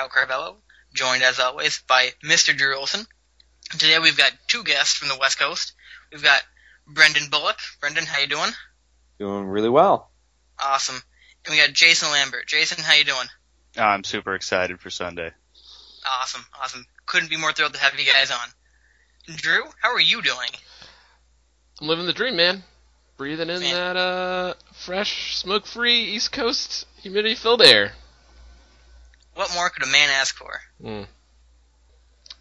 Kyle Carvello, joined as always by Mr. Drew Olson. Today we've got two guests from the West Coast. We've got Brendan Bullock. Brendan, how you doing? Doing really well. Awesome. And we got Jason Lambert. Jason, how you doing? I'm super excited for Sunday. Awesome, awesome. Couldn't be more thrilled to have you guys on. Drew, how are you doing? I'm living the dream, man. Breathing in Man. that uh, fresh, smoke-free East Coast humidity-filled air. What more could a man ask for? Mm.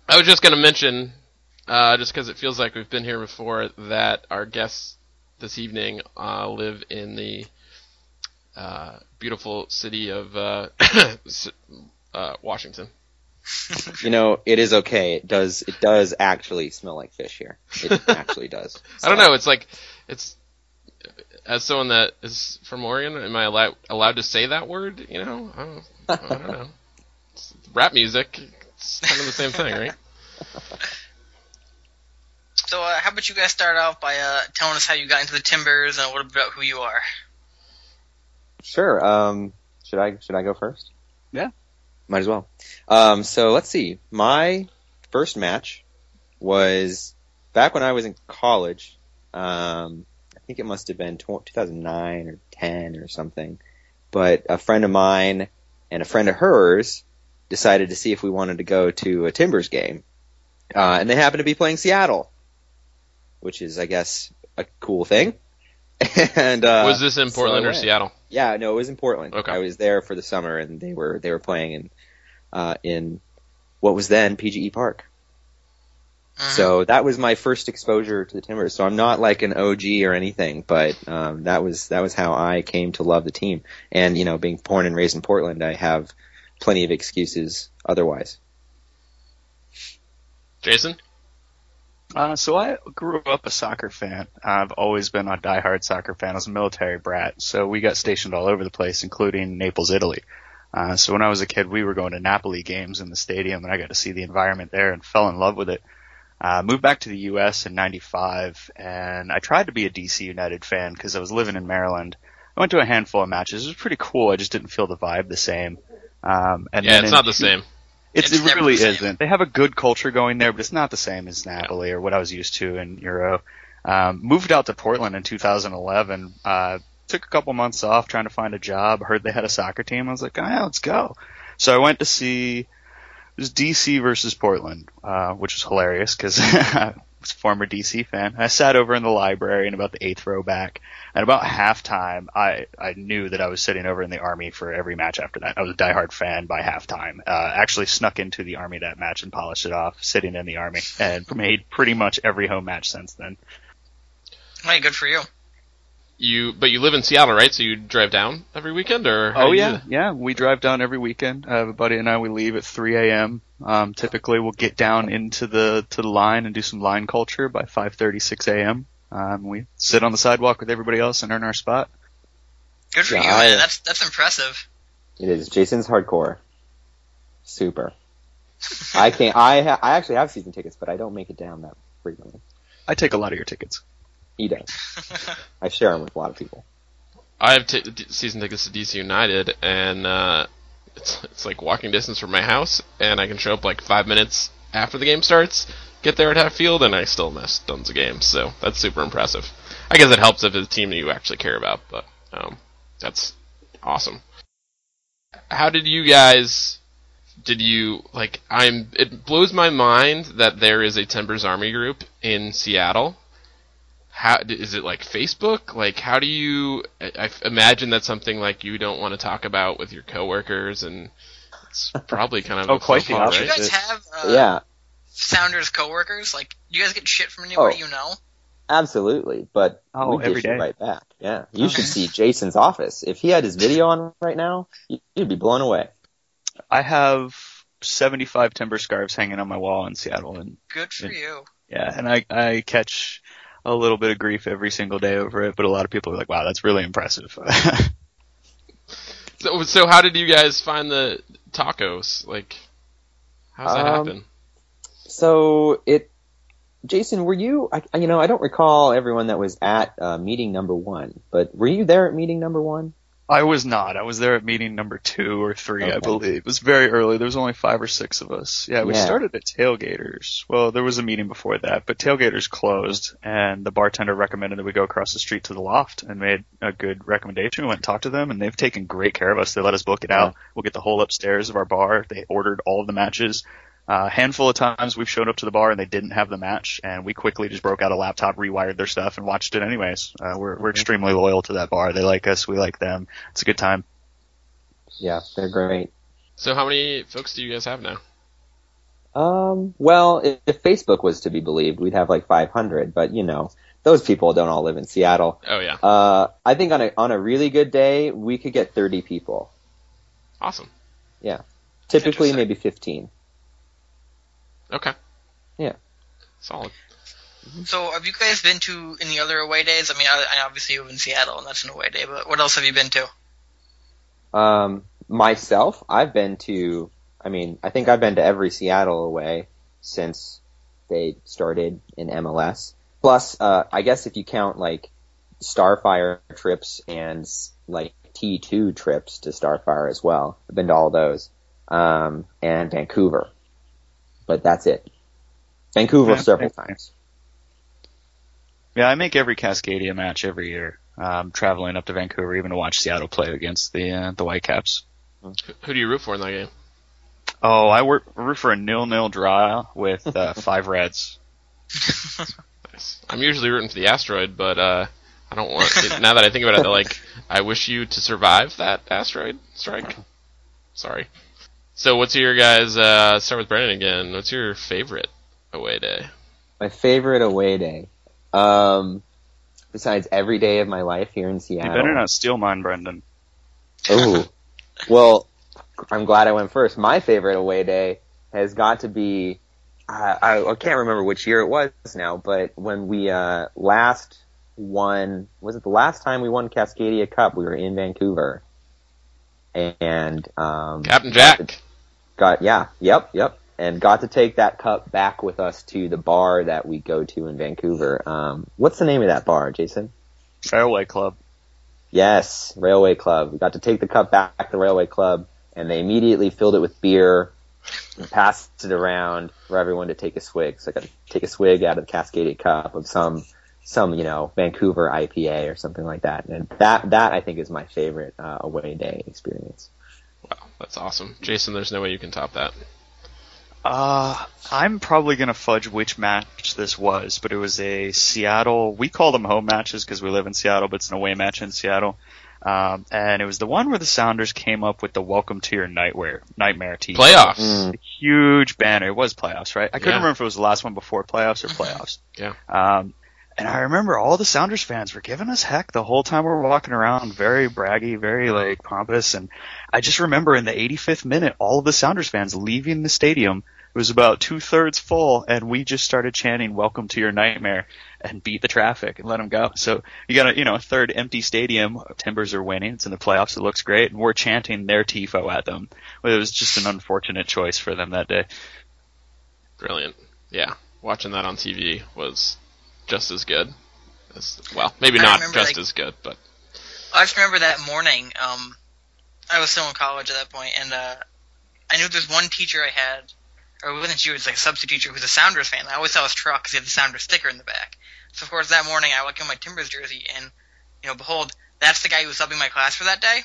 I was just going to mention, uh, just because it feels like we've been here before, that our guests this evening uh, live in the uh, beautiful city of uh, uh, Washington. You know, it is okay. It does. It does actually smell like fish here. It actually does. I don't know. It's like it's as someone that is from Oregon, am I allowed allowed to say that word? You know, I don't, I don't know. It's rap music, it's kind of the same thing, right? So, uh, how about you guys start off by uh, telling us how you got into the Timbers and a little bit about who you are? Sure. Um, should I should I go first? Yeah. Might as well. Um, so let's see. My first match was back when I was in college. Um, I think it must have been 2009 or 10 or something. But a friend of mine and a friend of hers decided to see if we wanted to go to a Timbers game. Uh, and they happened to be playing Seattle, which is, I guess, a cool thing. and uh, Was this in so Portland or. Seattle? Yeah, no, it was in Portland. Okay. I was there for the summer, and they were they were playing in uh, in what was then PGE Park. Mhm. So that was my first exposure to the Timbers. So I'm not like an OG or anything, but um, that was that was how I came to love the team. And you know, being born and raised in Portland, I have plenty of excuses otherwise. Jason? Uh, so I grew up a soccer fan. I've always been a diehard soccer fan. I was a military brat, so we got stationed all over the place, including Naples, Italy. Uh, so when I was a kid, we were going to Napoli games in the stadium, and I got to see the environment there and fell in love with it. Uh, moved back to the U.S. in '95, and I tried to be a DC United fan because I was living in Maryland. I went to a handful of matches. It was pretty cool. I just didn't feel the vibe the same. Um, and Yeah, it's not the same. It's, It's it really the isn't. They have a good culture going there, but it's not the same as Napoli or what I was used to in Euro. Um, moved out to Portland in 2011. Uh, took a couple months off trying to find a job. Heard they had a soccer team. I was like, oh, yeah, let's go. So I went to see it was DC versus Portland, uh, which was hilarious because A former DC fan. I sat over in the library in about the eighth row back, and about halftime, I I knew that I was sitting over in the Army for every match after that. I was a diehard fan by halftime. Uh, actually snuck into the Army that match and polished it off, sitting in the Army, and made pretty much every home match since then. Hey, good for you. You, but you live in Seattle, right? So you drive down every weekend, or Oh do you- yeah, yeah. We drive down every weekend. Uh, a buddy and I we leave at 3 a.m. Um, typically, we'll get down into the to the line and do some line culture by 5:30, 6 a.m. Um, we sit on the sidewalk with everybody else and earn our spot. Good for Yeah, you, I- That's that's impressive. It is Jason's hardcore. Super. I can't. I ha- I actually have season tickets, but I don't make it down that frequently. I take a lot of your tickets. He does. I share them with a lot of people. I have t- season tickets to DC United, and uh, it's it's like walking distance from my house, and I can show up like five minutes after the game starts, get there at half field, and I still miss tons of games. So that's super impressive. I guess it helps if it's a team that you actually care about, but um, that's awesome. How did you guys? Did you like? I'm. It blows my mind that there is a Timbers Army group in Seattle how is it like Facebook? Like, how do you? I, I imagine that's something like you don't want to talk about with your coworkers, and it's probably kind of Oh, a quite the faux pas, Do you guys have uh, yeah, Sounders coworkers? Like, do you guys get shit from anybody Oh. you know? absolutely. But Oh, we every dish day. right back. Yeah, you should see Jason's office. If he had his video on right now, you'd be blown away. I have 75 timber scarves hanging on my wall in Seattle, and Good for Yeah. you. yeah, and I I catch a little bit of grief every single day over it, but a lot of people are like, "Wow, that's really impressive." So, so how did you guys find the tacos? Like, how's that Um, happen? So it, Jason, were you? I, you know, I don't recall everyone that was at uh, meeting number one, but were you there at meeting number one? I was not. I was there at meeting number two or three, I believe. It was very early. There was only five or six of us. Yeah, we Yeah. started at Tailgaters. Well, there was a meeting before that, but Tailgaters closed, and the bartender recommended that we go across the street to the loft and made a good recommendation. We went and talked to them, and they've taken great care of us. They let us book it out. We'll get the whole upstairs of our bar. They ordered all of the matches. A handful of times we've showed up to the bar and they didn't have the match, and we quickly just broke out a laptop, rewired their stuff, and watched it anyways. Uh, we're, we're extremely loyal to that bar. They like us, we like them. It's a good time. Yeah, they're great. So how many folks do you guys have now? Um, well, if, if Facebook was to be believed, we'd have like 500, but you know, those people don't all live in Seattle. Oh yeah, Uh, I think on a on a really good day, we could get 30 people. awesome. Yeah. Typically, maybe 15. Okay. Yeah. Solid. So, have you guys been to any other away days? I mean, I, I obviously you live in Seattle, and that's an away day. But what else have you been to? Um, myself, I've been to. I mean, I think I've been to every Seattle away since they started in MLS. Plus, uh, I guess if you count like Starfire trips and like T2 trips to Starfire as well, I've been to all those. Um, and Vancouver, but that's it. Vancouver Yeah, several okay. times. Yeah, I make every Cascadia match every year. Um, traveling up to Vancouver even to watch Seattle play against the uh, the Whitecaps. Who- Who do you root for in that game? Oh, I work root for a nil-nil draw with uh, five Reds. Nice. I'm usually rooting for the asteroid, but uh, I don't want. It, now that I think about it, like I wish you to survive that asteroid strike. Sorry. So, what's your guys? Uh, start with Brendan again. What's your favorite away day? My favorite away day. Um, besides every day of my life here in Seattle. You better not steal mine, Brendan. Oh, well, I'm glad I went first. My favorite away day has got to be, I, I, I can't remember which year it was now, but when we uh, last won, was it the last time we won Cascadia Cup? We were in Vancouver, and um, Captain Jack. Got yeah, yep, yep, and got to take that cup back with us to the bar that we go to in Vancouver. Um, what's the name of that bar, Jason? Railway Club. Yes, Railway Club. We got to take the cup back to the Railway Club, and they immediately filled it with beer and passed it around for everyone to take a swig. So I got to take a swig out of the Cascadia Cup of some, some you know Vancouver IPA or something like that. And that that I think is my favorite uh, away day experience. Wow, that's awesome, Jason. There's no way you can top that. Uh, I'm probably gonna fudge which match this was, but it was a Seattle. We call them home matches because we live in Seattle, but it's an away match in Seattle. Um, and it was the one where the Sounders came up with the "Welcome to Your Nightmare" nightmare t Playoffs. Mm. huge banner. It was playoffs, right? I couldn't Yeah. remember if it was the last one before playoffs or playoffs. Yeah. Um, and I remember all the Sounders fans were giving us heck the whole time we were walking around, very braggy, very like pompous. And I just remember in the 85th minute, all of the Sounders fans leaving the stadium. It was about two thirds full, and we just started chanting "Welcome to your nightmare" and beat the traffic and let them go. So you got a you know a third empty stadium. Timbers are winning. It's in the playoffs. It looks great, and we're chanting their tifo at them. It was just an unfortunate choice for them that day. Brilliant. Yeah, watching that on TV was just as good. As, well, maybe I not remember, just like- as good, but I just remember that morning. Um, I was still in college at that point, and uh, I knew there's one teacher I had, or it wasn't she was like a substitute teacher who's a Sounders fan. I always saw his truck because he had the Sounders sticker in the back. So of course that morning I look at my Timbers jersey, and you know, behold, that's the guy who was subbing my class for that day.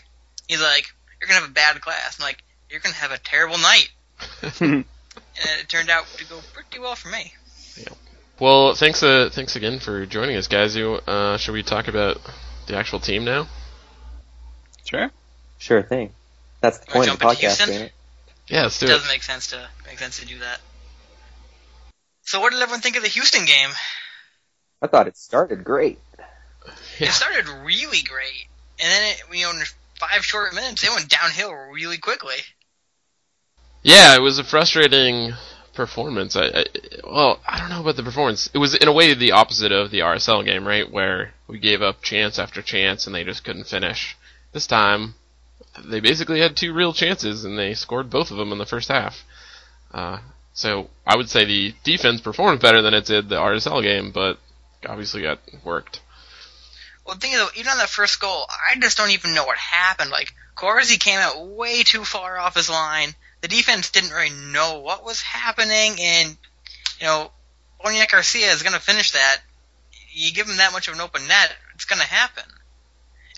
He's like, "You're gonna have a bad class." I'm like, "You're gonna have a terrible night," and it turned out to go pretty well for me. Well, thanks. Uh, thanks again for joining us, guys. You, uh, should we talk about the actual team now? Sure. Sure thing. That's the point of the podcast, Houston? ain't it? Yeah, let's do It it. doesn't make sense to make sense to do that. So what did everyone think of the Houston game? I thought it started great. Yeah. It started really great, and then it, you know, in five short minutes, it went downhill really quickly. Yeah, it was a frustrating performance. I, I well, I don't know about the performance. It was in a way the opposite of the RSL game, right, where we gave up chance after chance and they just couldn't finish. This time, they basically had two real chances and they scored both of them in the first half. Uh, so I would say the defense performed better than it did the RSL game, but obviously got worked. Well, the thing is, though, even on that first goal, I just don't even know what happened. Like, Kwarasey came out way too far off his line. The defense didn't really know what was happening, and, you know, Boniek Garcia is going to finish that. You give him that much of an open net, it's going to happen.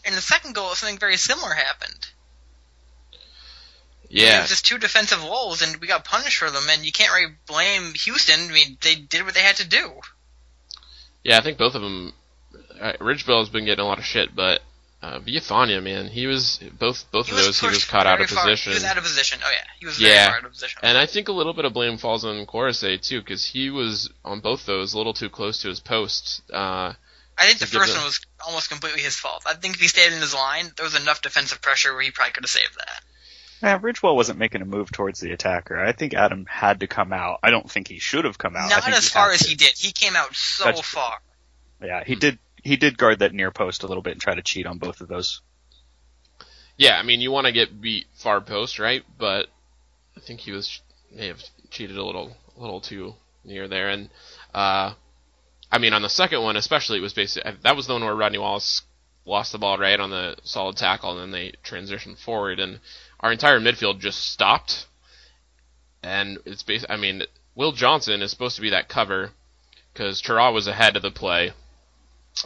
And the second goal, something very similar happened. Yeah, It was just two defensive lulls, and we got punished for them, and you can't really blame Houston. I mean, they did what they had to do. yeah. I think both of them. Uh, Ridgewell has been getting a lot of shit, but uh, Villafaña, man, he was both both He of those. He was caught out of far- position. He was out of position. Oh yeah, he was Yeah. very far out of position. And I think a little bit of blame falls on Kwarasey too, because he was on both those a little too close to his post. Uh, I think the first one was almost completely his fault. I think if he stayed in his line, there was enough defensive pressure where he probably could have saved that. Yeah, Ridgewell wasn't making a move towards the attacker. I think Adam had to come out. I don't think he should have come out. I Not think as far as to. he did. He came out so That's- far. Yeah, he did. He did guard that near post a little bit and try to cheat on both of those. yeah, I mean, you want to get beat far post, right? But I think he was may have cheated a little, a little too near there. And uh, I mean, on the second one, especially, it was basically that was the one where Rodney Wallace lost the ball right on the solid tackle, and then they transitioned forward, and our entire midfield just stopped. And it's basically, I mean, Will Johnson is supposed to be that cover because Chara was ahead of the play,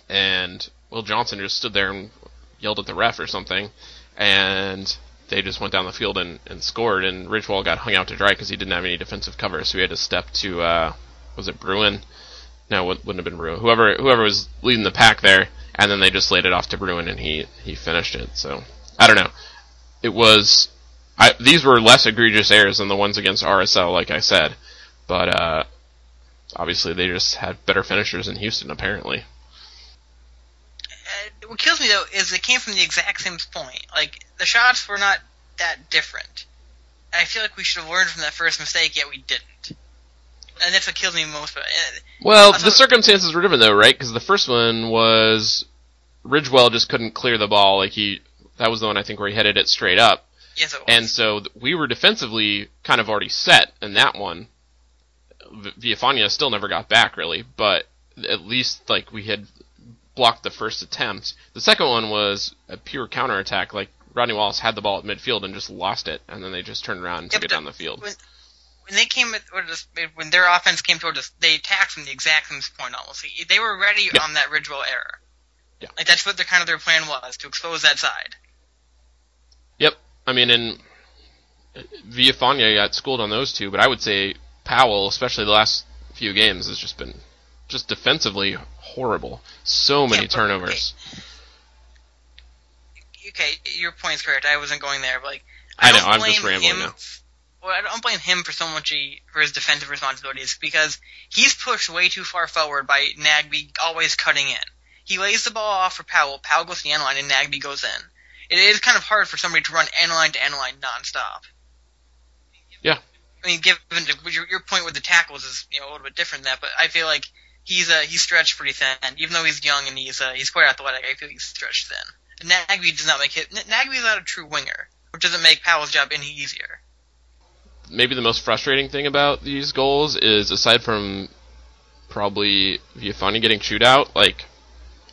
and Will Johnson just stood there and yelled at the ref or something, and they just went down the field and, and scored. And Ridgewell got hung out to dry because he didn't have any defensive cover, so he had to step to uh, was it Bruin? No, wouldn't have been Bruin. Whoever whoever was leading the pack there, and then they just laid it off to Bruin, and he he finished it. So I don't know. It was I, these were less egregious errors than the ones against RSL, like I said, but uh, obviously they just had better finishers in Houston, apparently. What kills me though is it came from the exact same point. Like the shots were not that different. I feel like we should have learned from that first mistake, yet we didn't. And that's what kills me most. But Well, the circumstances were different though, right? Because the first one was Ridgewell just couldn't clear the ball. Like he, that was the one I think where he headed it straight up, yes, it was. and so th- we were defensively kind of already set in that one. V- Villafaña still never got back really, but at least like we had blocked the first attempt. The second one was a pure counterattack. Like Rodney Wallace had the ball at midfield and just lost it, and then they just turned around and Yeah, took it down the field. when, when they came when their offense came toward us, they attacked from the exact same point almost. They were ready Yeah. on that Ridgewell error. Yeah. Like that's what their kind of their plan was to expose that side. Yep. I mean, and uh, Villafaña got schooled on those two, but I would say Powell, especially the last few games, has just been just defensively horrible. So many turnovers. Okay, your point's correct. I wasn't going there, but like I know, don't I'm just blame rambling him, now. Well, I don't blame him for so much he- for his defensive responsibilities because he's pushed way too far forward by Nagbe always cutting in. He lays the ball off for Powell. Powell goes to the end line, and Nagbe goes in. It is kind of hard for somebody to run end line to end line nonstop. Yeah. I mean, given your, your point with the tackles is you know a little bit different than that, but I feel like he's uh, he's stretched pretty thin. Even though he's young and he's uh, he's quite athletic, I feel he's stretched thin. Nagbe does not make it. Nagbe is not a true winger, which doesn't make Powell's job any easier. Maybe the most frustrating thing about these goals is, aside from probably Villafaña getting chewed out, like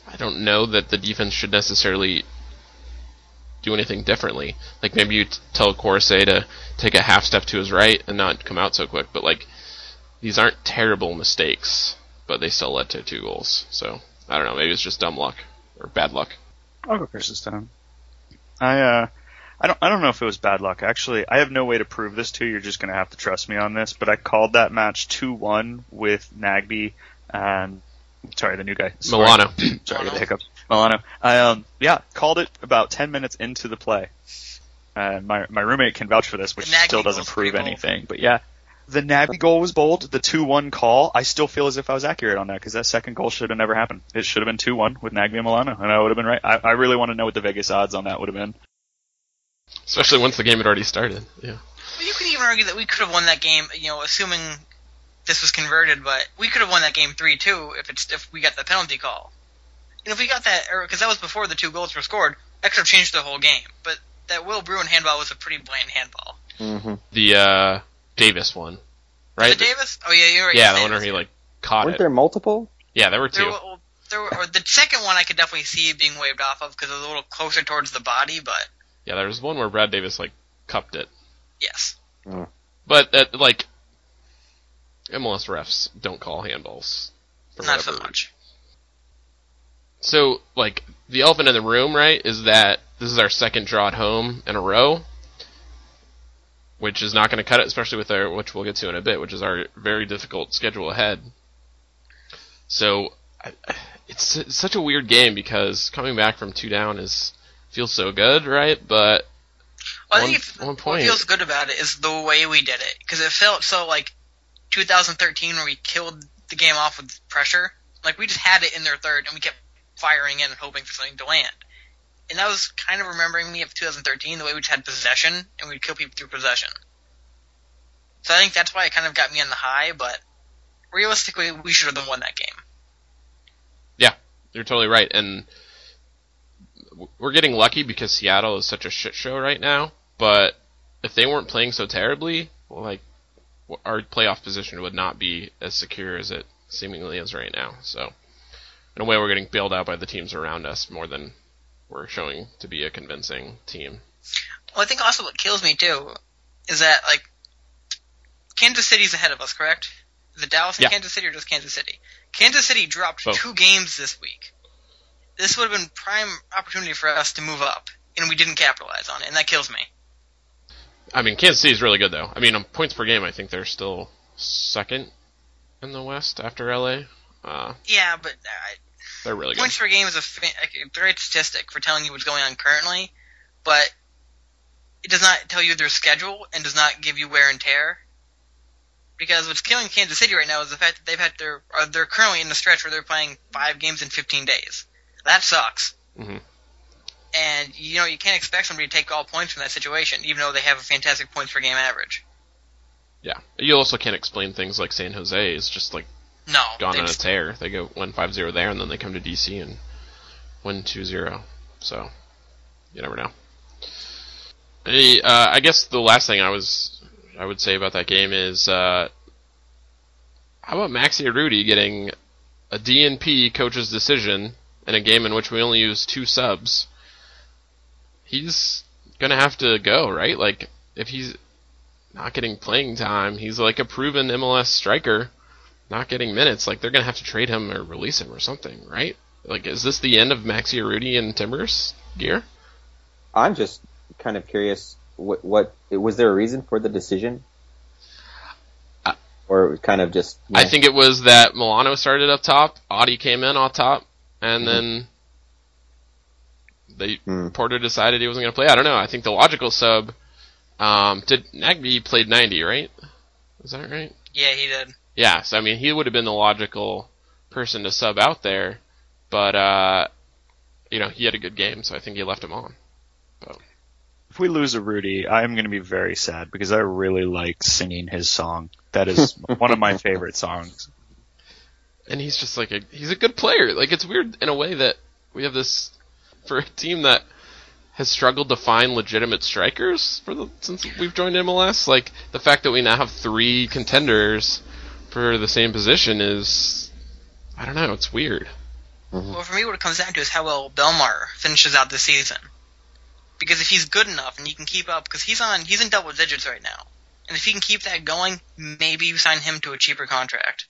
I don't know that the defense should necessarily do anything differently. Like maybe you t- tell Corse to take a half step to his right and not come out so quick, but like these aren't terrible mistakes, but they still led to two goals. So I don't know. Maybe it's just dumb luck or bad luck. I'll go first this time. I uh, I don't I don't know if it was bad luck. Actually, I have no way to prove this to you. You're just gonna have to trust me on this. But I called that match two one with Nagbe and sorry, the new guy Melano. sorry, the hiccups. Melano. I um yeah called it about ten minutes into the play. And my my roommate can vouch for this, which still doesn't prove pretty anything. But yeah, the Nagbe goal was bold. The two one call, I still feel as if I was accurate on that because that second goal should have never happened. It should have been two one with Nagbe and Melano, and I would have been right. I, I really want to know what the Vegas odds on that would have been. Especially once the game had already started. Yeah. Well, you could even argue that we could have won that game, you know, assuming this was converted, but we could have won that game three two if it's if we got the penalty call. And if we got that, because that was before the two goals were scored, that could have changed the whole game. But that Will Bruin handball was a pretty blatant handball. hmm The uh, Davis one, right? Was it Davis? Oh yeah, you're right. yeah, it's the one where he like caught Weren't it. there multiple? Yeah, there were There two. were- there were, the second one I could definitely see being waved off of because it was a little closer towards the body, but Yeah, there was one where Brad Davis like cupped it, yes. Mm. but that like MLS refs don't call handballs. For Not so much. So, like, the elephant in the room, right, is that this is our second draw at home in a row, which is not going to cut it, especially with our, which we'll get to in a bit, which is our very difficult schedule ahead. So, I, it's, it's such a weird game because coming back from two down is feels so good, right? But Well, I One- think if, one what point. feels good about it is the way we did it because it felt so like 2013 where we killed the game off with pressure. Like we just had it in their third and we kept firing in and hoping for something to land. And that was kind of remembering me of 2013, the way we had possession and we'd kill people through possession. So I think that's why it kind of got me on the high, but realistically, we should have won that game. Yeah, you're totally right, and we're getting lucky because Seattle is such a shit show right now. But if they weren't playing so terribly, well, like our playoff position would not be as secure as it seemingly is right now. So, in a way, we're getting bailed out by the teams around us more than we're showing to be a convincing team. Well, I think also what kills me too is that like Kansas City's ahead of us, correct? Is it Dallas and Yeah. Kansas City or just Kansas City? Kansas City dropped Both. two games this week. This would have been prime opportunity for us to move up, and we didn't capitalize on it, and that kills me. I mean, Kansas City's really good though. I mean, on points per game, I think they're still second in the West after LA. Uh, Yeah, but uh, they're really good. points per game is a, fa- a great statistic for telling you what's going on currently, but it does not tell you their schedule and does not give you wear and tear. Because what's killing Kansas City right now is the fact that they've had their uh, they're currently in the stretch where they're playing five games in 15 days. That sucks. Mhm. And you know you can't expect somebody to take all points from that situation, even though they have a fantastic points per game average. Yeah. You also can't explain things like San Jose is just like No, gone on a tear. They go win 5-0 there, and then they come to DC and win 2-0. So you never know. Hey, uh, I guess the last thing I was I would say about that game is uh, how about Maxi Urruti getting a DNP coach's decision in a game in which we only use two subs? He's gonna have to go, right? Like if he's not getting playing time, he's like a proven MLS striker not getting minutes, like they're gonna have to trade him or release him or something, right? Like, is this the end of Maxi Urruti and Timbers gear? I'm just kind of curious. What, what was there a reason for the decision, I- or it was kind of just? I think it was that Melano started up top, Adi came in off top, and Mhm. then they Hmm. Porter decided he wasn't gonna play. I don't know. I think the logical sub um, did Nagbe played 90, right? Is that right? Yeah, he did. Yeah, so I mean, he would have been the logical person to sub out there, but uh, you know, he had a good game, so I think he left him on. If we lose a Rudy, I'm going to be very sad because I really like singing his song. That is one of my favorite songs. and he's just like a he's a good player. Like it's weird in a way that we have this for a team that has struggled to find legitimate strikers for the since we've joined MLS. Like the fact that we now have three contenders for the same position is I don't know, it's weird. Well, mm-hmm. for me, what it comes down to is how well Belmar finishes out the season. Because if he's good enough and he can keep up, because he's on, he's in double digits right now, and if he can keep that going, maybe you sign him to a cheaper contract.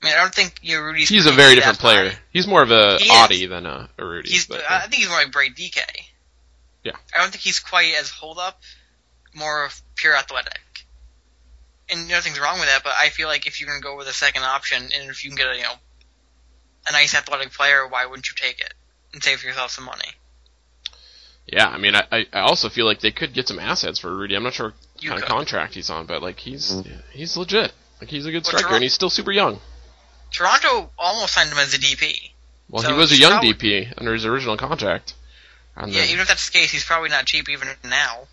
I mean, I don't think you know, Rudy's. He's a very different player. high. He's more of a He. Adi than a, a Rudy. He's, but, I uh, think he's more like Bright Dike. Yeah. I don't think he's quite as hold up, more of pure athletic. And nothing's wrong with that, but I feel like if you're gonna go with a second option, and if you can get a you know a nice athletic player, why wouldn't you take it and save yourself some money? yeah, I mean, I, I I also feel like they could get some assets for Rudy. I'm not sure what You kind of contract he's on, but like he's mm-hmm. he's legit. Like he's a good Well, striker, Toron- and he's still super young. Toronto almost signed him as a DP. Well, So he was a young probably- DP under his original contract. And Yeah, then- even if that's the case, he's probably not cheap even now.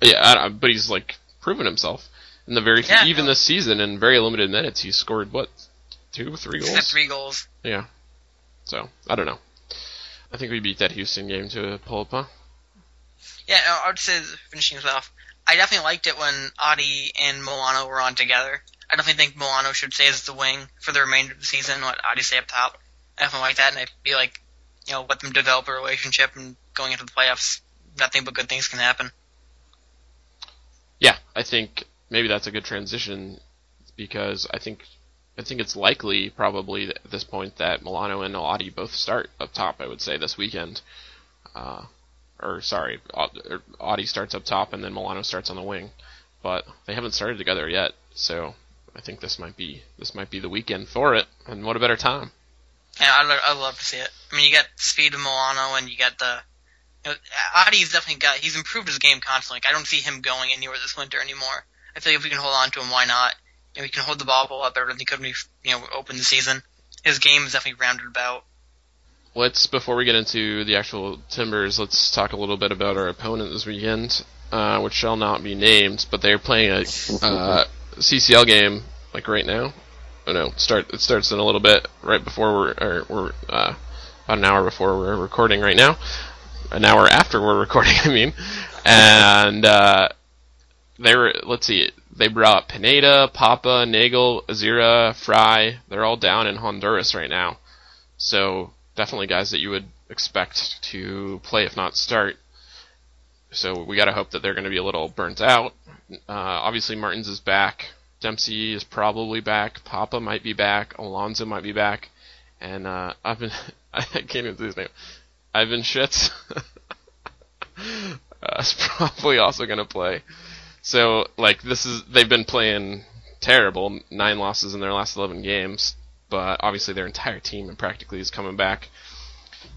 yeah, I but he's like proven himself in the very Yeah, even no. this season in very limited minutes. He scored what two, three goals. three goals. Yeah, so I don't know. I think we beat that Houston game to a pull up, huh? Yeah, no, I would say finishing this off. I definitely liked it when Adi and Melano were on together. I definitely think Melano should stay as the wing for the remainder of the season. Let Adi stay up top. anything like that, and I feel like you know let them develop a relationship and going into the playoffs, nothing but good things can happen. Yeah, I think maybe that's a good transition because I think I think it's likely probably at this point that Melano and Adi both start up top. I would say this weekend, uh, or sorry, Adi starts up top and then Melano starts on the wing, but they haven't started together yet. So I think this might be this might be the weekend for it, and what a better time. Yeah, I'd, I'd love to see it. I mean, you got speed of Melano, and you got the. You know, Adi's definitely got. He's improved his game constantly. Like, I don't see him going anywhere this winter anymore. I feel like if we can hold on to him, why not? Know, he can hold the ball a lot better than he could when he, you know, opened the season. His game is definitely rounded about. Let's before we get into the actual Timbers, let's talk a little bit about our opponent this weekend, uh, which shall not be named, but they're playing a uh, CCL game like right now. Oh no, start it starts in a little bit right before we're or we're uh, about an hour before we're recording right now, an hour after we're recording. I mean, and uh, they were let's see, they brought Pineda, Pappa, Neagle, Azira, Fry. They're all down in Honduras right now, so definitely guys that you would expect to play if not start. So we got to hope that they're going to be a little burnt out. Uh, obviously, Martins is back. Dempsey is probably back. Pappa might be back. Alonso might be back. And uh, I've been I can't even say his name. Ivanschitz uh, is probably also going to play. So like this is they've been playing terrible, nine losses in their last eleven games. But obviously their entire team and practically is coming back.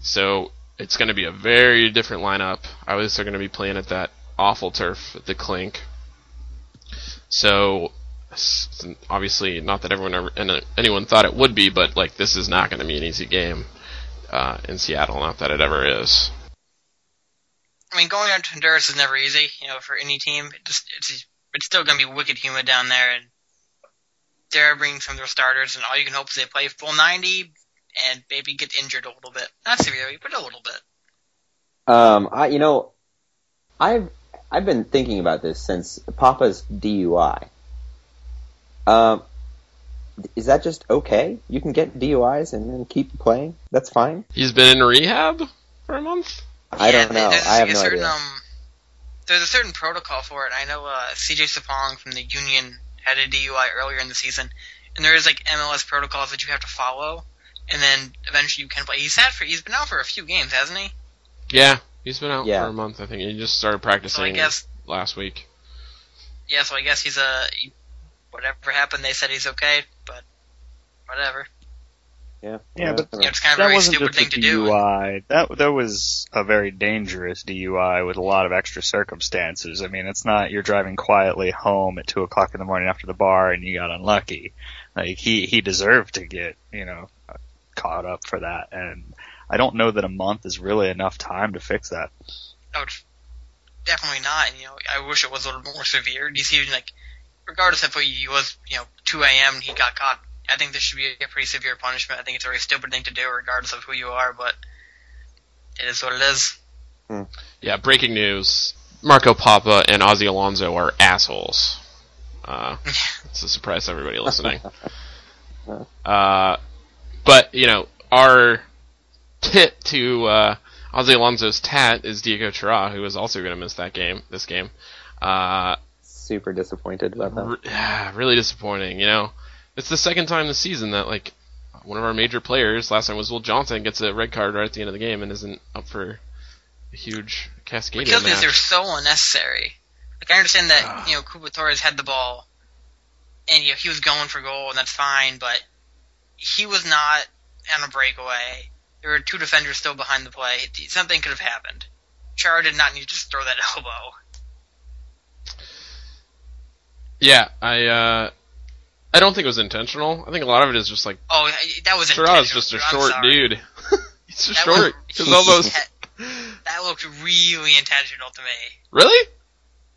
So it's going to be a very different lineup. Us are going to be playing at that awful turf, the Clink. So obviously, not that everyone ever, anyone thought it would be, but like this is not going to be an easy game uh, in Seattle. Not that it ever is. I mean, going out to Honduras is never easy. You know, for any team, it just it's it's still going to be wicked humid down there, and they're bringing some of their starters, and all you can hope is they play full ninety and maybe get injured a little bit. Not severely, but a little bit. Um, I you know, I've I've been thinking about this since Pappa's DUI. Um, is that just okay? You can get DUIs and then keep playing. That's fine. He's been in rehab for a month. I yeah, don't know. I have no certain, idea. Um, there's a certain protocol for it. I know uh, CJ Sapong from the Union had a DUI earlier in the season, and there is like MLS protocols that you have to follow, and then eventually you can play. He's had for he's been out for a few games, hasn't he? Yeah, he's been out yeah. for a month. I think he just started practicing so I guess, last week. Yeah, so I guess he's a whatever happened, they said he's okay, but whatever. Yeah, yeah, but you know, it's kind of a very stupid thing to DUI. do. That that was a very dangerous DUI with a lot of extra circumstances. I mean, it's not you're driving quietly home at two o'clock in the morning after the bar and you got unlucky. Like he he deserved to get you know caught up for that, and I don't know that a month is really enough time to fix that. Oh, definitely not. And, you know, I wish it was a little more severe. Do you see like regardless if he was, you know, 2 a.m. and he got caught, I think this should be a pretty severe punishment. I think it's a very stupid thing to do, regardless of who you are, but it is what it is. Hmm. Yeah, breaking news. Marco Pappa and Ozzy Alonso are assholes. Uh, it's a surprise to everybody listening. uh, but, you know, our tit to, uh, Ozzy Alonso's tat is Diego Chara, who is also going to miss that game, this game. Uh, super disappointed about that. Yeah, really disappointing. You know, it's the second time this season that like one of our major players, last time was Will Johnson, gets a red card right at the end of the game and isn't up for a huge cascade. Because they're so unnecessary. Like I understand that you know Cubo Torres had the ball, and you know, he was going for goal, and that's fine, but he was not on a breakaway. There were two defenders still behind the play. Something could have happened. Chara did not need to just throw that elbow. Yeah, I uh, I don't think it was intentional. I think a lot of it is just like oh that was Chara's just a short dude. He's just that short. His elbows. that looked really intentional to me. Really?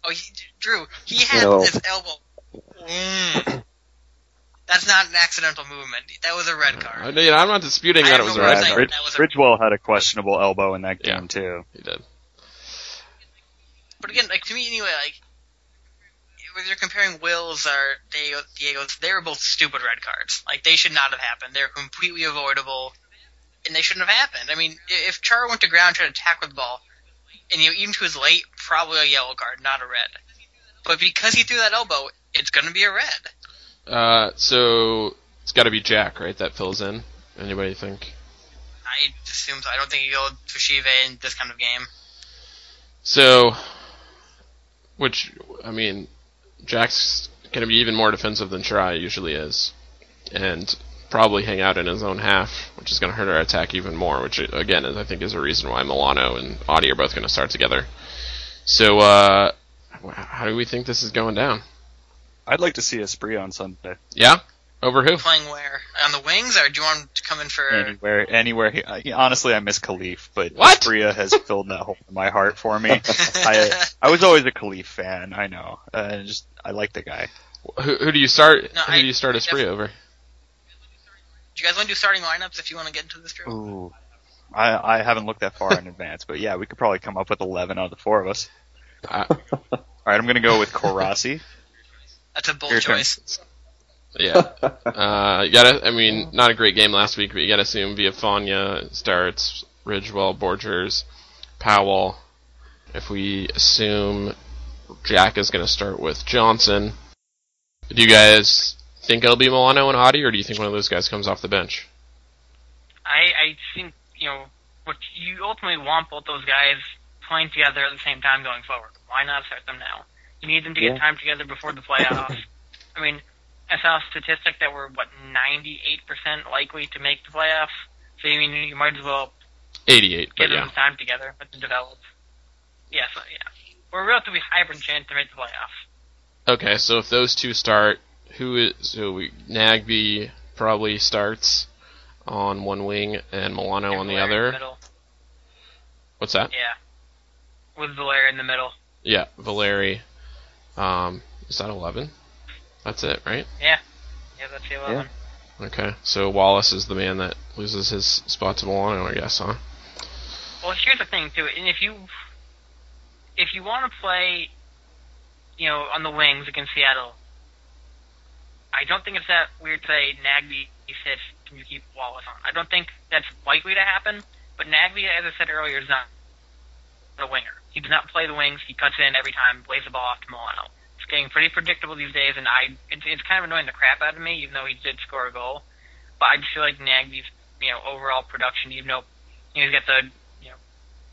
Oh, he, Drew, he had no. his elbow. Mm. That's not an accidental movement. That was a red card. I mean, I'm not disputing that it was a red card. Ridgewell had a questionable elbow in that game yeah, too. He did. But again, like to me anyway, like when you're comparing Will's or Diego, Diego's, they were both stupid red cards. Like they should not have happened. They're completely avoidable. and they shouldn't have happened. I mean, if Char went to ground tried to attack with the ball, and you know, even if he was late, probably a yellow card, not a red. But because he threw that elbow, it's going to be a red. Uh, so it's got to be Jack, right? That fills in. Anybody think? I assume so. I don't think you go to Shiva in this kind of game. So, which I mean, Jack's going to be even more defensive than Chara usually is, and probably hang out in his own half, which is going to hurt our attack even more. Which again, is, I think, is a reason why Melano and Adi are both going to start together. So, uh, how do we think this is going down? I'd like to see Asprilla on Sunday. Yeah, over who? Playing where on the wings, or do you want him to come in for? Anywhere, anywhere. He, I, honestly, I miss Kalif, but What? Asprilla has filled that hole in my heart for me. I I was always a Kalif fan. I know. Uh, just I like the guy. Who, who do you start? No, who I- do you start I Asprilla def- over? Do you guys want to do starting lineups if you want to get into this drill? Ooh. I I haven't looked that far in advance, but yeah, we could probably come up with eleven out of the four of us. Uh, All right, I'm gonna go with Kwarasey. That's a bold Your turn. choice. Yeah. Uh, you gotta, I mean, not a great game last week, but you gotta assume Villafaña starts, Ridgewell, Borchers, Powell. If we assume Jack is gonna start with Johnson, do you guys think it'll be Melano and Adi, or do you think one of those guys comes off the bench? I, I think, you know, what you ultimately want both those guys playing together at the same time going forward. Why not start them now? You need them to get Yeah. time together before the playoffs. I mean, I saw a statistic that we're, what, 98% likely to make the playoffs. So, you mean, you might as well 88, give but yeah. them time together but to develop. Yeah, so, yeah. We're a relatively high chance to make the playoffs. Okay, so if those two start, who is, so we, Nagbe probably starts on one wing and Melano And on the other. middle. What's that? Yeah. With Valeri in the middle. Yeah, Valeri. Um, is that 11? That's it, right? Yeah, Yeah, that's the 11. Okay, so Wallace is the man that loses his spot to Melano, I guess, huh? Well, here's the thing too, and if you if you want to play, you know, on the wings against Seattle, I don't think it's that weird to say Nagbe says, "Can you keep Wallace on?" I don't think that's likely to happen. But Nagbe, as I said earlier, is not a winger. He does not play the wings. He cuts in every time, lays the ball off to Melano. It's getting pretty predictable these days, and I it's, it's kind of annoying the crap out of me, even though he did score a goal. But I just feel like Nagbe's you know overall production, even though he's got the you know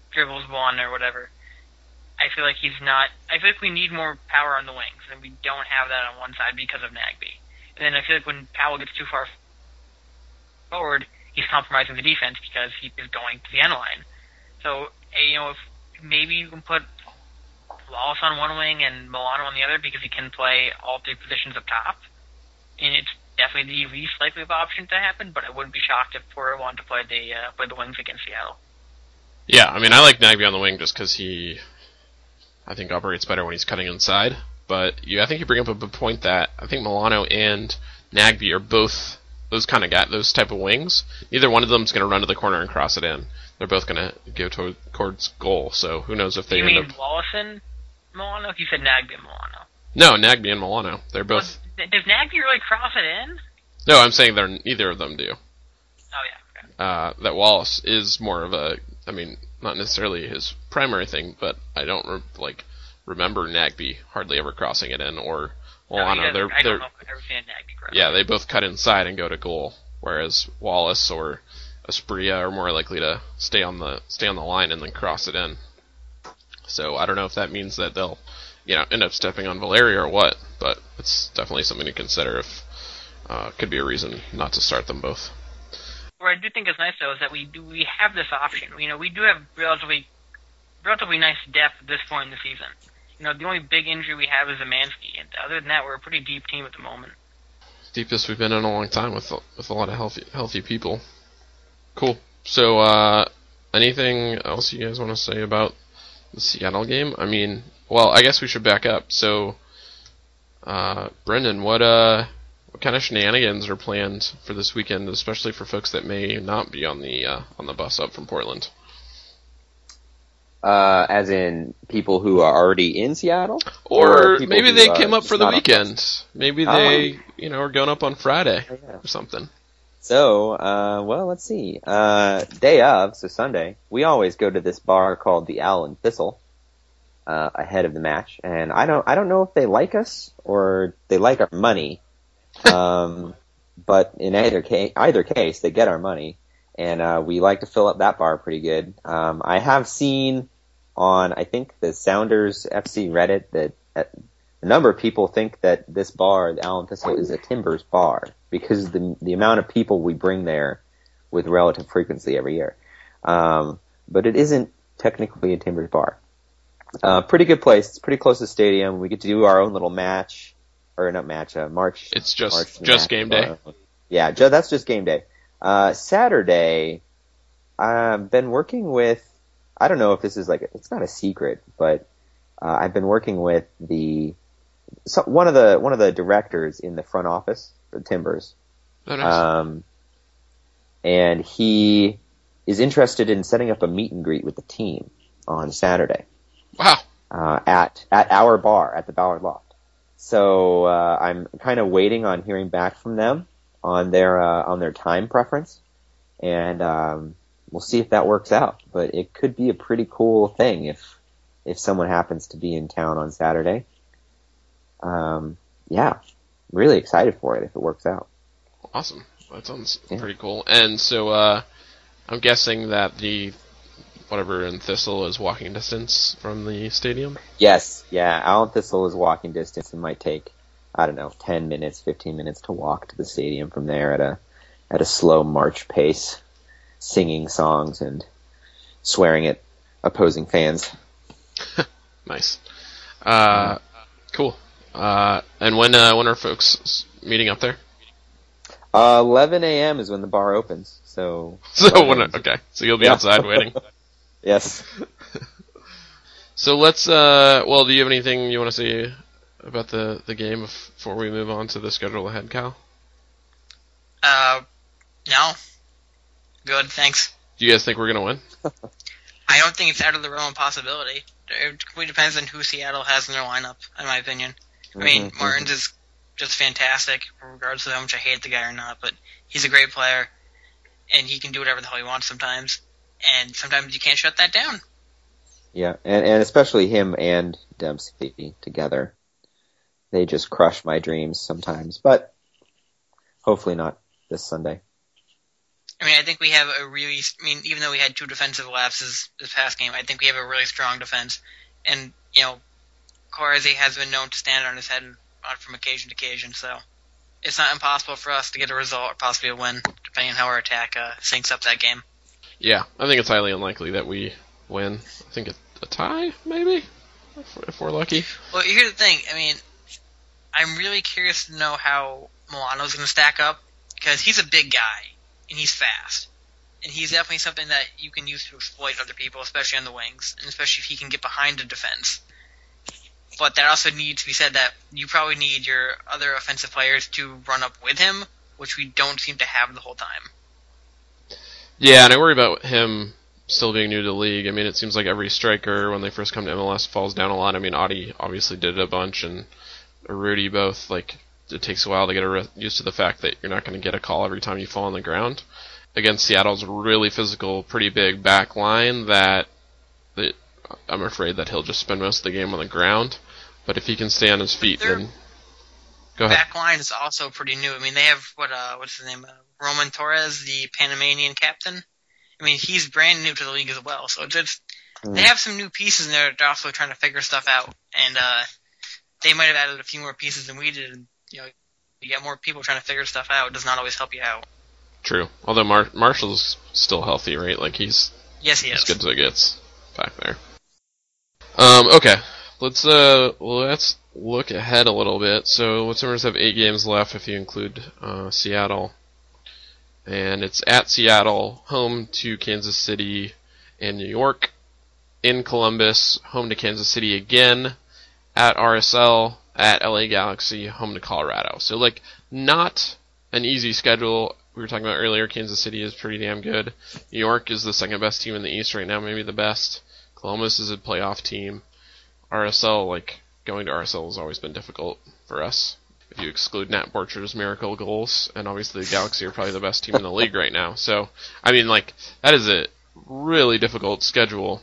dribbles one or whatever. I feel like he's not. I feel like we need more power on the wings, and we don't have that on one side because of Nagbe. And then I feel like when Powell gets too far forward, he's compromising the defense because he is going to the end line. So eh, you know, if maybe you can put Wallace on one wing and Melano on the other because he can play all three positions up top, and it's definitely the least likely of option to happen. But I wouldn't be shocked if Porter wanted to play the uh, play the wings against Seattle. Yeah, I mean, I like Nagbe on the wing just because he, I think, operates better when he's cutting inside. But you, I think you bring up a good point that I think Melano and Nagbe are both those kind of guy, those type of wings. Neither one of them is going to run to the corner and cross it in. They're both going to go towards goal. So who knows if they you end mean up? Wallace and Melano? You said Nagbe and Melano. No, Nagbe and Melano. They're both. Well, does Nagbe really cross it in? No, I'm saying they're neither of them do. Oh yeah. Okay. uh, that Wallace is more of a, I mean, not necessarily his primary thing, but I don't re- like remember Nagbe hardly ever crossing it in or Melano. doesn't- they're I they're don't know if I've ever seen Nagbe cross. yeah, they both cut inside and go to goal, whereas Wallace or Asprilla are more likely to stay on the stay on the line and then cross it in. So I don't know if that means that they'll, you know, end up stepping on Valeria or what, but it's definitely something to consider. If uh, could be a reason not to start them both. What I do think is nice though is that we do we have this option. You know, we do have relatively relatively nice depth at this point in the season. You know, the only big injury we have is Zemanski, and other than that, we're a pretty deep team at the moment. deepest we've been in a long time with with a lot of healthy healthy people. Cool. So, uh, anything else you guys want to say about the Seattle game? I mean, well, I guess we should back up. So, uh, Brendan, what uh, what kind of shenanigans are planned for this weekend, especially for folks that may not be on the uh, on the bus up from Portland? Uh, as in people who are already in Seattle, Or, people maybe they came up for the not on the bus? weekend. Maybe they, you know, are going up on Friday yeah. or something. So, uh, well, let's see. Uh, day of, so Sunday, we always go to this bar called the Owl and Thistle, uh, ahead of the match. And I don't, I don't know if they like us or they like our money. Um, but in either case, either case, they get our money. And, uh, we like to fill up that bar pretty good. Um, I have seen on, I think the Sounders FC Reddit that, that a number of people think that this bar, the Owl and Thistle, is a Timbers bar because the the amount of people we bring there with relative frequency every year. Um, but it isn't technically a Timbers bar. Uh, pretty good place. It's pretty close to the stadium. We get to do our own little match, or not match, uh, March. It's just March just game day. Yeah, ju- that's just game day. Uh, Saturday, I've been working with. I don't know if this is like it's not a secret, but uh, I've been working with the so, one of the one of the directors in the front office Timbers, Oh, nice. um, and he is interested in setting up a meet and greet with the team on Saturday wow. uh, at at our bar at the Ballard Loft. So uh, I'm kind of waiting on hearing back from them on their uh, on their time preference, and um, we'll see if that works out. But it could be a pretty cool thing if if someone happens to be in town on Saturday. Um, yeah, really excited for it if it works out. Awesome. That sounds Yeah. pretty cool. And so, uh, I'm guessing that the whatever in Thistle is walking distance from the stadium. Yes, yeah. Owl and Thistle is walking distance and might take, I don't know, ten minutes, fifteen minutes to walk to the stadium from there at a at a slow march pace, singing songs and swearing at opposing fans. Nice. Uh, cool. Uh, and when uh, when are folks meeting up there? Uh, 11 a.m. is when the bar opens. So, So when okay, so you'll be Yeah. outside waiting. yes. So let's. Uh, well, do you have anything you want to say about the the game before we move on to the schedule ahead, Cal? Uh, no. Good, thanks. Do you guys think we're gonna win? I don't think it's out of the realm of possibility. It completely depends on who Seattle has in their lineup, in my opinion. I mean, Mhm, Martins is just fantastic, regardless of how much I hate the guy or not, but he's a great player, and he can do whatever the hell he wants sometimes, and sometimes you can't shut that down. Yeah, and and especially him and Dempsey together, they just crush my dreams sometimes. But hopefully not this Sunday. I mean, I think we have a really, I mean, even though we had two defensive lapses this past game, I think we have a really strong defense. And, you know, Kwarasey has been known to stand on his head from occasion to occasion, so it's not impossible for us to get a result or possibly a win, depending on how our attack uh, syncs up that game. Yeah, I think it's highly unlikely that we win. I think a, a tie, maybe, if, if we're lucky. Well, here's the thing. I mean, I'm really curious to know how Melano's going to stack up because he's a big guy and he's fast, and he's definitely something that you can use to exploit other people, especially on the wings, and especially if he can get behind the defense. But that also needs to be said that you probably need your other offensive players to run up with him, which we don't seem to have the whole time. Yeah, and I worry about him still being new to the league. I mean, it seems like every striker when they first come to MLS falls down a lot. I mean, Adi obviously did it a bunch, and Urruti both. Like, it takes a while to get a, used to the fact that you're not going to get a call every time you fall on the ground. Against Seattle's really physical, pretty big back line that, that I'm afraid that he'll just spend most of the game on the ground. But if he can stay on his feet, They're- then go ahead. Back line is also pretty new. I mean, they have what uh, what's his name, uh, Roman Torres, the Panamanian captain. I mean, he's brand new to the league as well, so it's, it's Mm. they have some new pieces in there. They're also trying to figure stuff out, and uh, they might have added a few more pieces than we did. And, you know, you get more people trying to figure stuff out. It does not always help you out. True. Although Mar- Marshall's still healthy, right? Like he's Yes, he is. as good as it gets back there. Um, okay, let's uh let's look ahead a little bit. So, the Timbers have eight games left if you include uh, Seattle, and it's at Seattle, home to Kansas City and New York, in Columbus, home to Kansas City again, at RSL, at LA Galaxy, home to Colorado. So, like, not an easy schedule. We were talking about earlier, Kansas City is pretty damn good. New York is the second best team in the East right now, maybe the best. Columbus is a playoff team. RSL, like going to RSL has always been difficult for us. if you exclude Nat Borchers' miracle goals, and obviously the Galaxy are probably the best team in the league right now. So, I mean, like that is a really difficult schedule.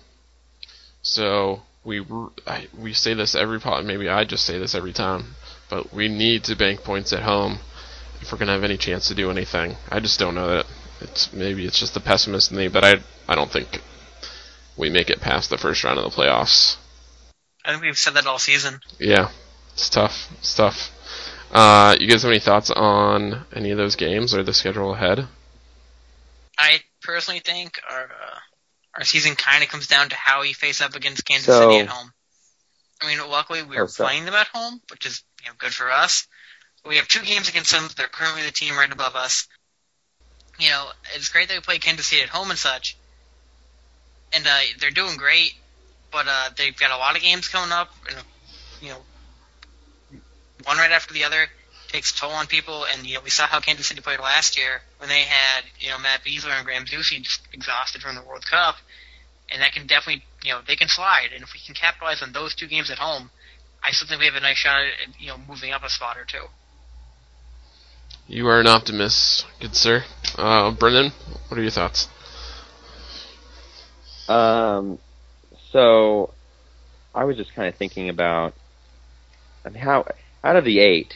So we I, we say this every pod, maybe I just say this every time, but we need to bank points at home if we're gonna have any chance to do anything. I just don't know that. It's maybe it's just the pessimist in me, but I I don't think we make it past the first round of the playoffs. I think we've said that all season. Yeah, it's tough. It's tough. Uh, you guys have any thoughts on any of those games or the schedule ahead? I personally think our uh, our season kind of comes down to how we face up against Kansas So- City at home. I mean, luckily we are playing them at home, which is you know good for us. We have two games against them. They're currently the team right above us. You know, it's great that we play Kansas City at home and such, and uh, they're doing great. But uh, they've got a lot of games coming up, and you know, one right after the other takes a toll on people. And you know, we saw how Kansas City played last year when they had you know Matt Besler and Graham Zusi just exhausted from the World Cup, and that can definitely you know they can slide. And if we can capitalize on those two games at home, I still think we have a nice shot at you know moving up a spot or two. You are an optimist, good sir. Uh, Brendan, what are your thoughts? Um, so I was just kind of thinking about, I mean, how out of the eight,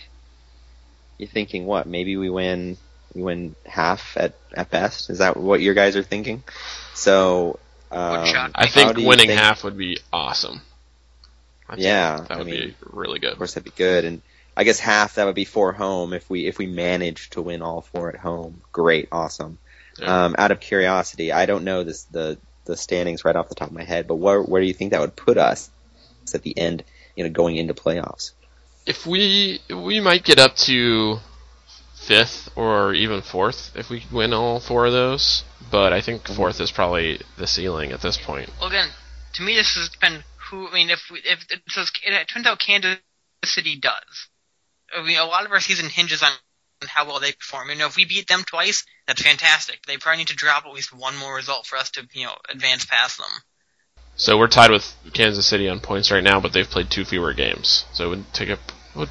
you're thinking what? Maybe we win, we win half at at best. Is that what your guys are thinking? So, um. I think winning think- half would be awesome. I Yeah, that I would mean, be really good. Of course, that'd be good, and I guess half that would be four home if we if we manage to win all four at home. Great, awesome. Yeah. Um, out of curiosity, I don't know this the the standings right off the top of my head, but where where do you think that would put us at the end? You know, going into playoffs. If we we might get up to fifth or even fourth if we win all four of those, but I think Mm-hmm. fourth is probably the ceiling at this point. Well, again, to me, this has been who. I mean, if we, if it, says, it turns out Kansas City does. I mean, a lot of our season hinges on how well they perform. You know, if we beat them twice, that's fantastic. They probably need to drop at least one more result for us to, you know, advance past them. So we're tied with Kansas City on points right now, but they've played two fewer games. So it would take a would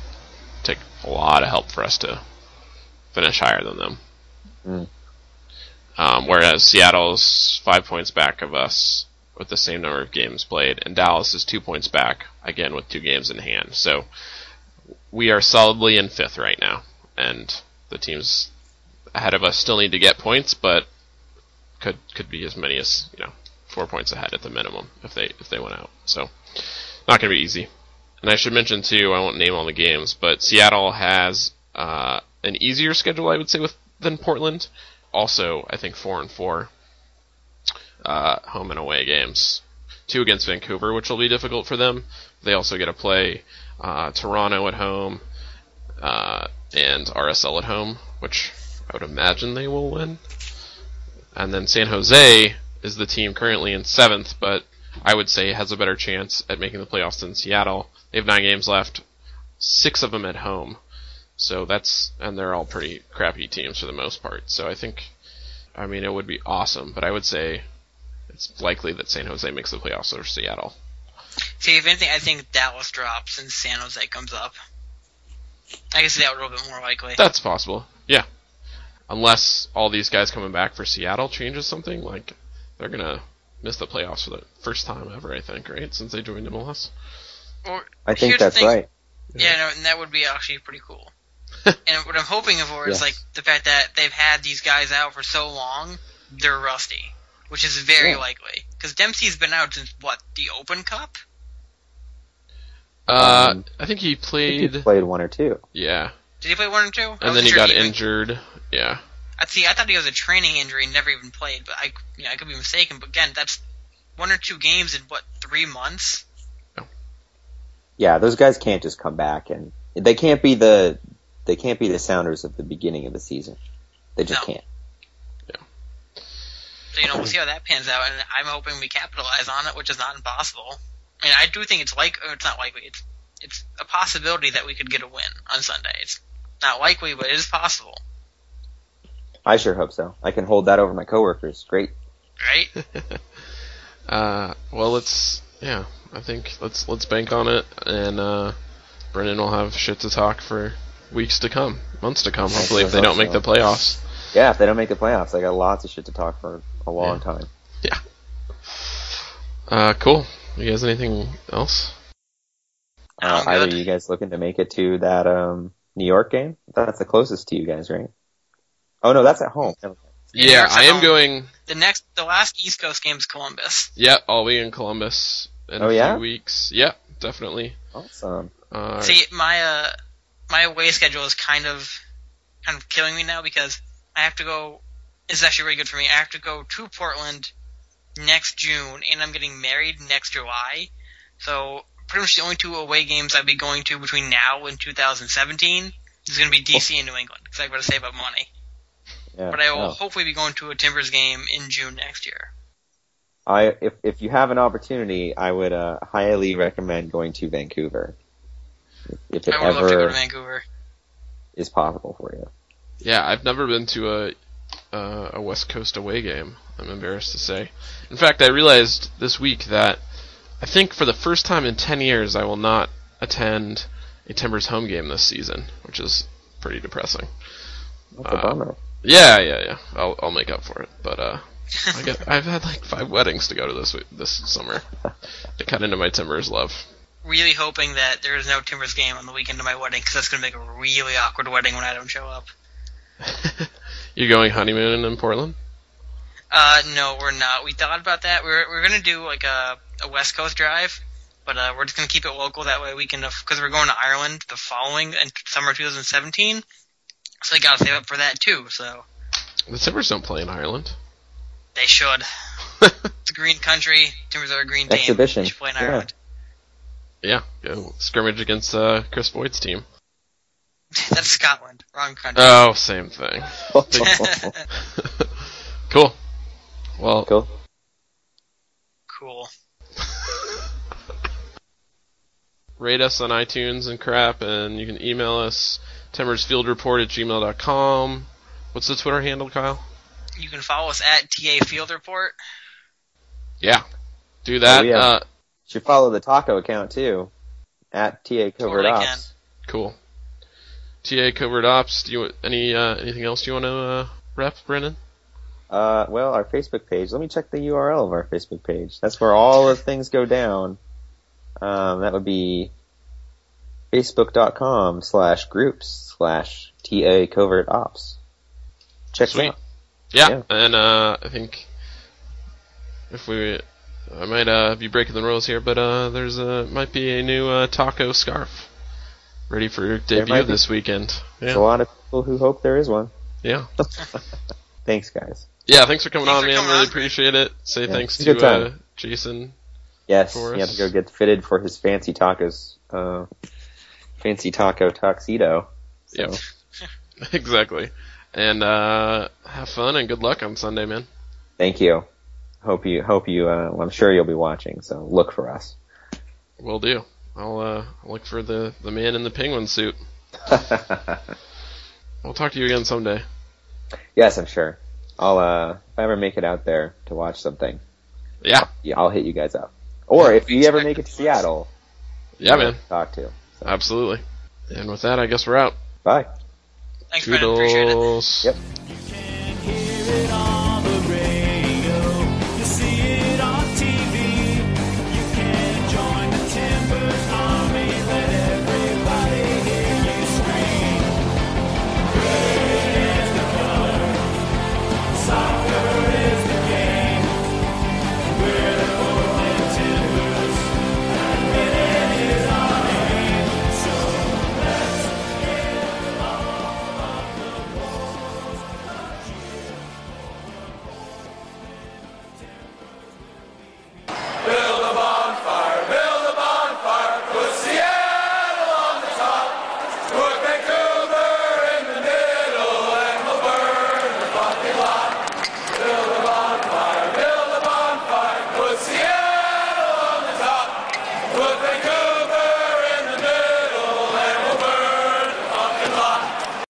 take a lot of help for us to finish higher than them. Mm. Um, whereas Seattle's five points back of us with the same number of games played, and Dallas is two points back again with two games in hand. So we are solidly in fifth right now, and the teams ahead of us still need to get points, but could could be as many as you know four points ahead at the minimum if they if they went out. So not going to be easy. And I should mention too, I won't name all the games, but Seattle has uh, an easier schedule, I would say, with than Portland. Also, I think four and four uh, home and away games. Two against Vancouver, which will be difficult for them. They also get to play uh, Toronto at home uh, and RSL at home, which I would imagine they will win. And then San Jose is the team currently in seventh, but I would say has a better chance at making the playoffs than Seattle. They have nine games left, six of them at home. So that's and they're all pretty crappy teams for the most part. So I think, I mean, it would be awesome, but I would say it's likely that San Jose makes the playoffs over Seattle. See, if anything, I think Dallas drops and San Jose comes up. I guess that would be a little bit more likely. That's possible. Yeah, unless all these guys coming back for Seattle changes something, like they're gonna miss the playoffs for the first time ever. I think, right, since they joined MLS. Or, I think that's thing. right. Yeah, no, and that would be actually pretty cool. and what I'm hoping for is Yes. like the fact that they've had these guys out for so long, they're rusty, which is very Yeah. likely. Because Dempsey's been out since what the Open Cup. Uh, Um, I think he I think he played. played one or two. Yeah, Did he play one or two? I and then wasn't he sure got even- injured. Yeah, I see. I thought he was a training injury, and never even played. But I, you know, I could be mistaken. But again, that's one or two games in what three months. Yeah, those guys can't just come back and they can't be the they can't be the Sounders of the beginning of the season. They just No. can't. So you know, we'll see how that pans out, and I'm hoping we capitalize on it, which is not impossible. I I do think it's like or it's not likely. It's it's a possibility that we could get a win on Sunday. It's not likely, but it is possible, I sure hope so. I can hold that over my coworkers. Great. right? Uh, well, let's yeah. I think let's let's bank on it, and uh, Brendan will have shit to talk for weeks to come, months to come. I Hopefully, if they don't make so. the playoffs. Yeah, if they don't make the playoffs, I got lots of shit to talk for a long time. Yeah. Uh, cool. You guys, anything else? Uh, I'm either good. you guys looking to make it to that um New York game? That's the closest to you guys, right? Oh no, that's at home. Yeah, Yeah, I am home. going. The next, the last East Coast game is Columbus. Yeah, I'll be in Columbus in Oh, a yeah? few weeks. Yeah, definitely. Awesome. Uh, See, my uh, my away schedule is kind of kind of killing me now because I have to go. It's actually really good for me. I have to go to Portland next June, and I'm getting married next July. So pretty much the only two away games I'll be going to between now and 2017 is going to be DC and New England because I've got to save up money. Yeah. But I will no. hopefully be going to a Timbers game in June next year. I if if you have an opportunity, I would uh, highly recommend going to Vancouver. If it I would love to go to ever Vancouver. is possible for you. Yeah, I've never been to a uh, a West Coast away game. I'm embarrassed to say. In fact, I realized this week that I think for the first time in 10 years, I will not attend a Timbers home game this season, which is pretty depressing. That's a Uh, bummer. Yeah, yeah, yeah. I'll I'll make up for it, but uh, I get I've had like five weddings to go to this this summer to cut into my Timbers love. Really hoping that there is no Timbers game on the weekend of my wedding because that's going to make a really awkward wedding when I don't show up. you going honeymoon in Portland? Uh, no, we're not. We thought about that. We're we're gonna do like a a West Coast drive, but uh, we're just gonna keep it local. That way we can, because we're going to Ireland the following in summer 2017. So they gotta save up for that too. So The Timbers don't play in Ireland. they should. It's a green country. Timbers are a green team. Exhibition. They should play in Yeah. Ireland. yeah, go scrimmage against uh, Kris Boyd's team. That's Scotland. Wrong country. Oh, same thing. cool. Well, cool. cool. rate us on iTunes and crap, and you can email us timbersfieldreport at gmail.com. What's the Twitter handle, Kyle? You can follow us at TA Field Report. Yeah, do that. Oh, yeah. uh, Should follow the taco account too, at TA Covert Totally Ops. cool. TA covert ops. Do you any uh, anything else you want to uh, rep, Brennan? Uh, well, our Facebook page. Let me check the URL of our Facebook page. That's where all the things go down. Um, that would be facebook.com slash groups slash TA covert ops. Check it out. Yeah, Yeah. and uh, I think if we, I might uh, be breaking the rules here, but uh, there's a might be a new uh, taco scarf ready for your debut this weekend. There's Yeah, a lot of people who hope there is one. yeah, Thanks, guys. yeah. Thanks for coming Thanks on, for man. coming Really on. appreciate it. Say Yeah, thanks to uh, Jason. Yes, For you have to go get fitted for his fancy tacos, uh, fancy taco tuxedo. So, Yep. exactly. And uh, have fun and good luck on Sunday, man. Thank you. Hope you, hope you, uh, well, I'm sure you'll be watching, so look for us. Will do. I'll uh, look for the the man in the penguin suit. I'll talk to you again someday. yes, I'm sure. I'll, uh, if I ever make it out there to watch something, Yeah, yeah, I'll hit you guys up. Or if you ever make it to Seattle, yeah, I'll man. Talk to. So, Absolutely. And with that, I guess we're out. bye. Thanks, Brennan. Appreciate it. Toodles. Yep.